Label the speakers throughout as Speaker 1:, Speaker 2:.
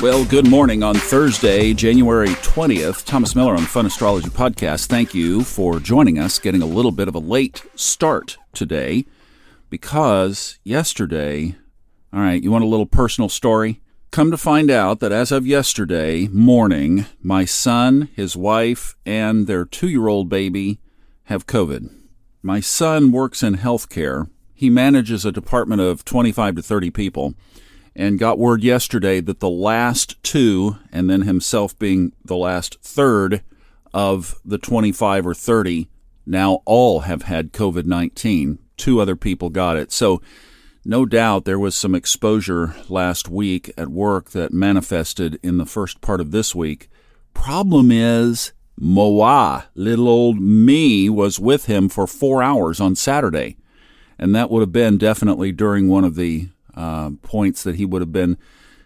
Speaker 1: Well, good morning on Thursday, January 20th. Thomas Miller on the Fun Astrology Podcast. Thank you for joining us, getting a little bit of a late start today because yesterday, all right, you want a little personal story? Come to find out that as of yesterday morning, my son, his wife, and their two year old baby have COVID. My son works in healthcare. He manages a department of 25 to 30 people and got word yesterday that the last two, and then himself being the last third of the 25 or 30, now all have had COVID 19. Two other people got it. So, no doubt there was some exposure last week at work that manifested in the first part of this week. Problem is, Moa, little old me, was with him for four hours on Saturday. And that would have been definitely during one of the uh, points that he would have been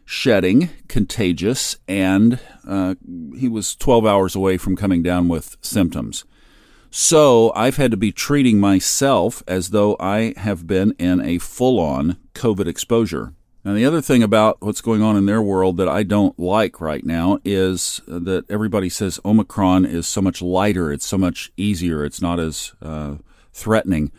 Speaker 1: shedding, contagious, and uh, he was 12 hours away from coming down with symptoms. So I've had to be treating myself as though I have been in a full on COVID exposure. And the other thing about what's going on in their world that I don't like right now is that everybody says Omicron is so much lighter, it's so much easier, it's not as uh, threatening.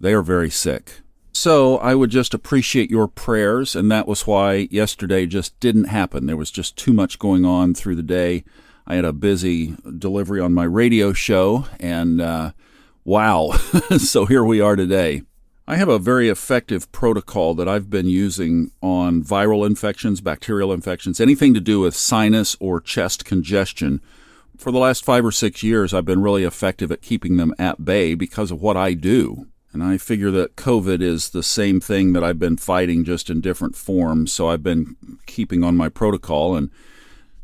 Speaker 1: They are very sick. So I would just appreciate your prayers, and that was why yesterday just didn't happen. There was just too much going on through the day. I had a busy delivery on my radio show, and uh, wow, so here we are today. I have a very effective protocol that I've been using on viral infections, bacterial infections, anything to do with sinus or chest congestion. For the last five or six years, I've been really effective at keeping them at bay because of what I do. And I figure that COVID is the same thing that I've been fighting just in different forms. So I've been keeping on my protocol and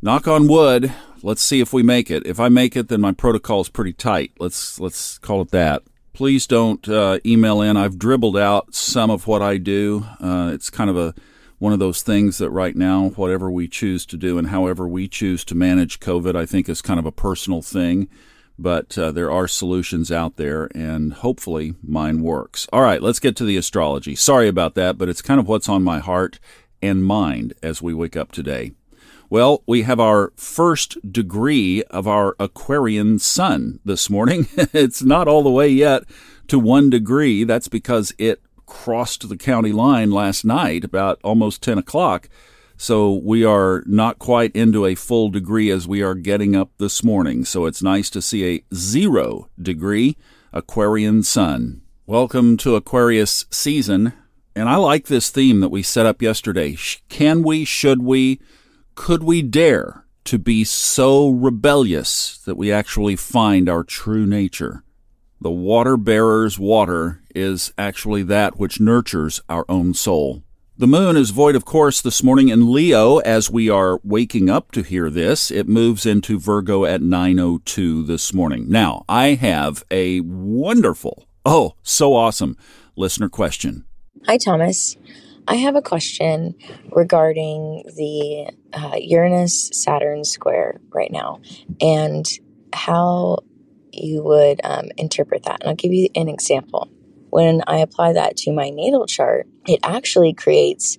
Speaker 1: knock on wood, let's see if we make it. If I make it, then my protocol is pretty tight. Let's let's call it that. Please don't uh, email in. I've dribbled out some of what I do. Uh, it's kind of a one of those things that right now, whatever we choose to do and however we choose to manage COVID, I think is kind of a personal thing but uh, there are solutions out there, and hopefully mine works. All right, let's get to the astrology. Sorry about that, but it's kind of what's on my heart and mind as we wake up today. Well, we have our first degree of our Aquarian sun this morning. it's not all the way yet to one degree. That's because it crossed the county line last night about almost 10 o'clock. So we are not quite into a full degree as we are getting up this morning. So it's nice to see a zero degree Aquarian sun. Welcome to Aquarius season. And I like this theme that we set up yesterday. Can we, should we, could we dare to be so rebellious that we actually find our true nature? The water bearer's water is actually that which nurtures our own soul. The moon is void of course this morning in Leo as we are waking up to hear this. It moves into Virgo at 9:02 this morning. Now, I have a wonderful, oh, so awesome listener question.
Speaker 2: Hi Thomas. I have a question regarding the uh, Uranus Saturn square right now and how you would um, interpret that. And I'll give you an example when I apply that to my natal chart, it actually creates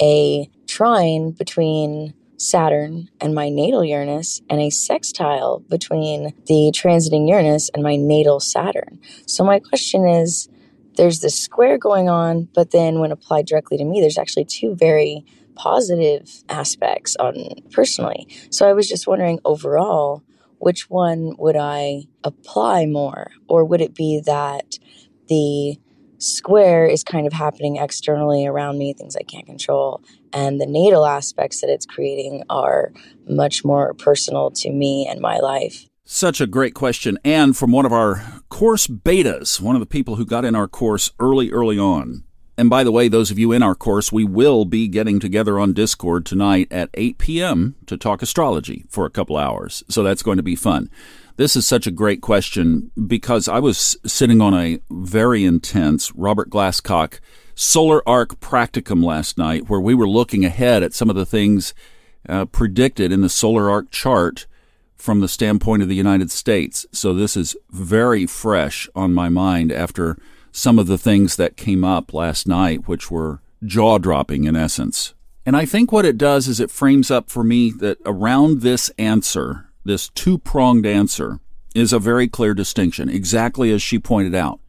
Speaker 2: a trine between Saturn and my natal Uranus and a sextile between the transiting Uranus and my natal Saturn. So my question is there's this square going on, but then when applied directly to me, there's actually two very positive aspects on personally. So I was just wondering overall, which one would I apply more? Or would it be that the square is kind of happening externally around me, things I can't control. And the natal aspects that it's creating are much more personal to me and my life.
Speaker 1: Such a great question. And from one of our course betas, one of the people who got in our course early, early on. And by the way, those of you in our course, we will be getting together on Discord tonight at 8 p.m. to talk astrology for a couple hours. So that's going to be fun. This is such a great question because I was sitting on a very intense Robert Glasscock solar arc practicum last night where we were looking ahead at some of the things uh, predicted in the solar arc chart from the standpoint of the United States. So this is very fresh on my mind after some of the things that came up last night, which were jaw dropping in essence. And I think what it does is it frames up for me that around this answer, this two pronged answer, is a very clear distinction, exactly as she pointed out,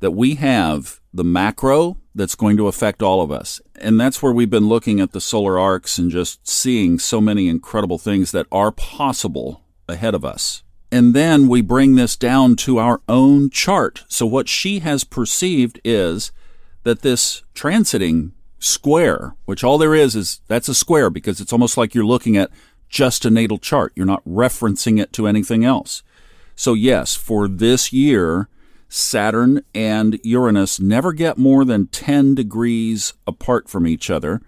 Speaker 1: that we have the macro that's going to affect all of us. And that's where we've been looking at the solar arcs and just seeing so many incredible things that are possible ahead of us. And then we bring this down to our own chart. So what she has perceived is that this transiting square, which all there is is that's a square because it's almost like you're looking at just a natal chart. You're not referencing it to anything else. So yes, for this year, Saturn and Uranus never get more than 10 degrees apart from each other.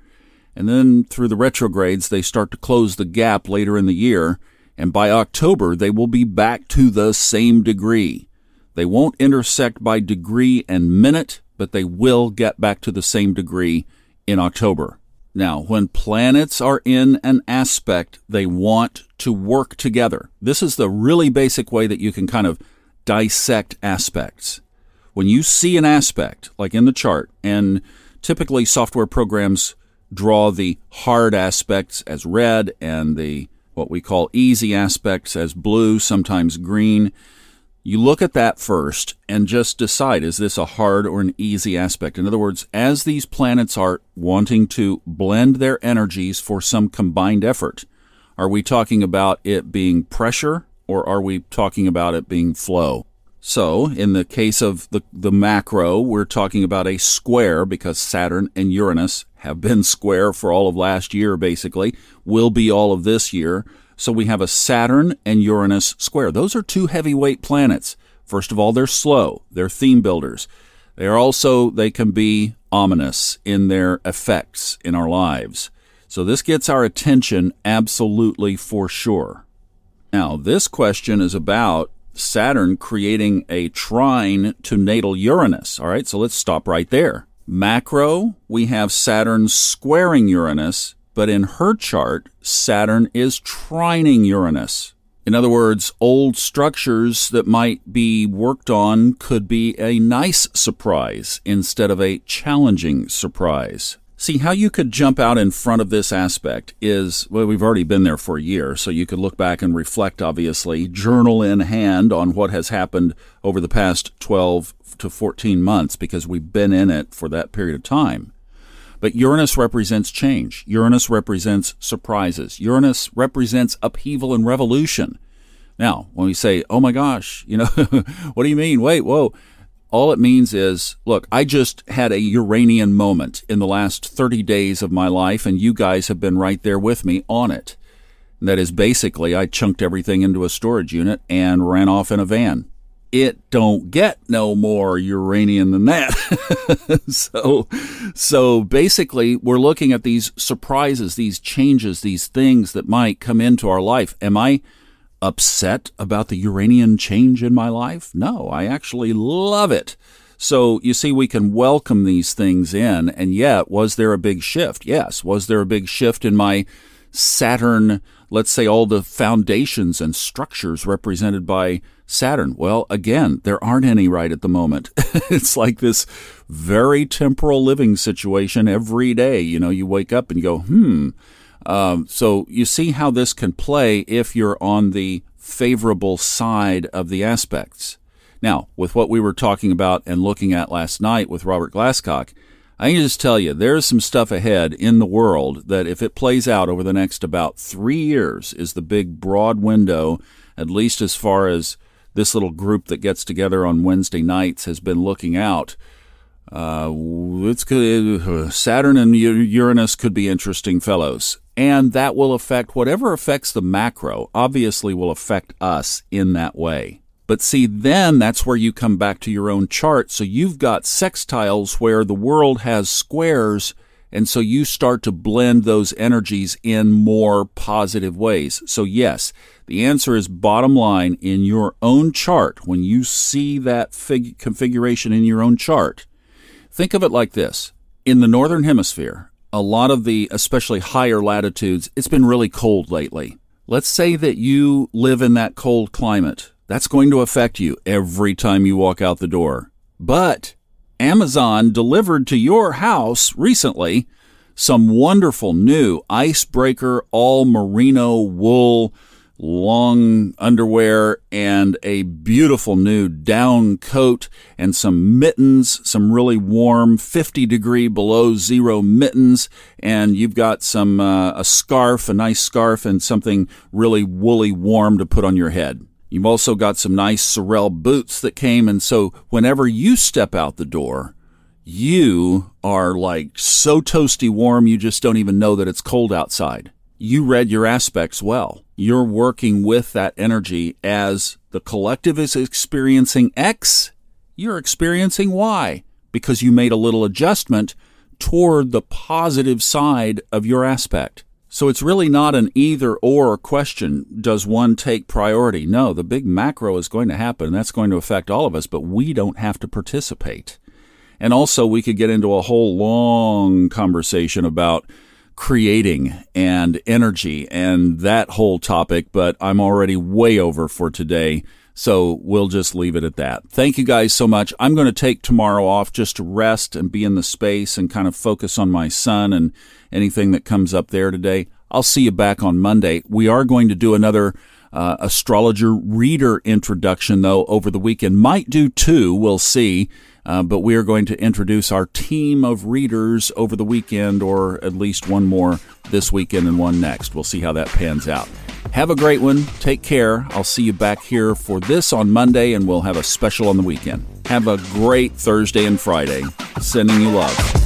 Speaker 1: And then through the retrogrades, they start to close the gap later in the year and by October they will be back to the same degree. They won't intersect by degree and minute, but they will get back to the same degree in October. Now, when planets are in an aspect, they want to work together. This is the really basic way that you can kind of dissect aspects. When you see an aspect, like in the chart, and typically software programs draw the hard aspects as red and the what we call easy aspects as blue, sometimes green. You look at that first and just decide is this a hard or an easy aspect? In other words, as these planets are wanting to blend their energies for some combined effort, are we talking about it being pressure or are we talking about it being flow? So, in the case of the, the macro, we're talking about a square because Saturn and Uranus have been square for all of last year, basically, will be all of this year. So we have a Saturn and Uranus square. Those are two heavyweight planets. First of all, they're slow. They're theme builders. They are also, they can be ominous in their effects in our lives. So this gets our attention absolutely for sure. Now, this question is about Saturn creating a trine to natal Uranus. All right, so let's stop right there. Macro, we have Saturn squaring Uranus, but in her chart, Saturn is trining Uranus. In other words, old structures that might be worked on could be a nice surprise instead of a challenging surprise. See, how you could jump out in front of this aspect is well, we've already been there for a year, so you could look back and reflect, obviously, journal in hand on what has happened over the past 12 to 14 months because we've been in it for that period of time. But Uranus represents change. Uranus represents surprises. Uranus represents upheaval and revolution. Now, when we say, oh my gosh, you know, what do you mean? Wait, whoa. All it means is, look, I just had a Uranian moment in the last 30 days of my life, and you guys have been right there with me on it. And that is basically, I chunked everything into a storage unit and ran off in a van. It don't get no more Uranian than that. so, so basically, we're looking at these surprises, these changes, these things that might come into our life. Am I upset about the Uranian change in my life? No, I actually love it. So you see, we can welcome these things in. And yet, was there a big shift? Yes. Was there a big shift in my Saturn, let's say all the foundations and structures represented by Saturn? Well, again, there aren't any right at the moment. it's like this very temporal living situation every day. You know, you wake up and go, hmm, um, so you see how this can play if you're on the favorable side of the aspects. Now, with what we were talking about and looking at last night with Robert Glasscock, I can just tell you there's some stuff ahead in the world that if it plays out over the next about three years is the big broad window, at least as far as this little group that gets together on Wednesday nights has been looking out. Uh, it's good. Saturn and Uranus could be interesting fellows and that will affect whatever affects the macro, obviously, will affect us in that way. But see, then that's where you come back to your own chart. So you've got sextiles where the world has squares, and so you start to blend those energies in more positive ways. So, yes, the answer is bottom line in your own chart. When you see that fig- configuration in your own chart, think of it like this. In the Northern Hemisphere, a lot of the, especially higher latitudes, it's been really cold lately. Let's say that you live in that cold climate. That's going to affect you every time you walk out the door. But Amazon delivered to your house recently some wonderful new icebreaker all merino wool long underwear and a beautiful new down coat and some mittens, some really warm 50 degree below zero mittens. And you've got some, uh, a scarf, a nice scarf and something really woolly warm to put on your head. You've also got some nice Sorel boots that came. And so whenever you step out the door, you are like so toasty warm, you just don't even know that it's cold outside. You read your aspects well. You're working with that energy as the collective is experiencing X, you're experiencing Y because you made a little adjustment toward the positive side of your aspect. So it's really not an either or question. Does one take priority? No, the big macro is going to happen. That's going to affect all of us, but we don't have to participate. And also, we could get into a whole long conversation about creating and energy and that whole topic, but I'm already way over for today. So we'll just leave it at that. Thank you guys so much. I'm going to take tomorrow off just to rest and be in the space and kind of focus on my son and anything that comes up there today. I'll see you back on Monday. We are going to do another uh, astrologer reader introduction though over the weekend. Might do two. We'll see. Uh, but we are going to introduce our team of readers over the weekend, or at least one more this weekend and one next. We'll see how that pans out. Have a great one. Take care. I'll see you back here for this on Monday, and we'll have a special on the weekend. Have a great Thursday and Friday. Sending you love.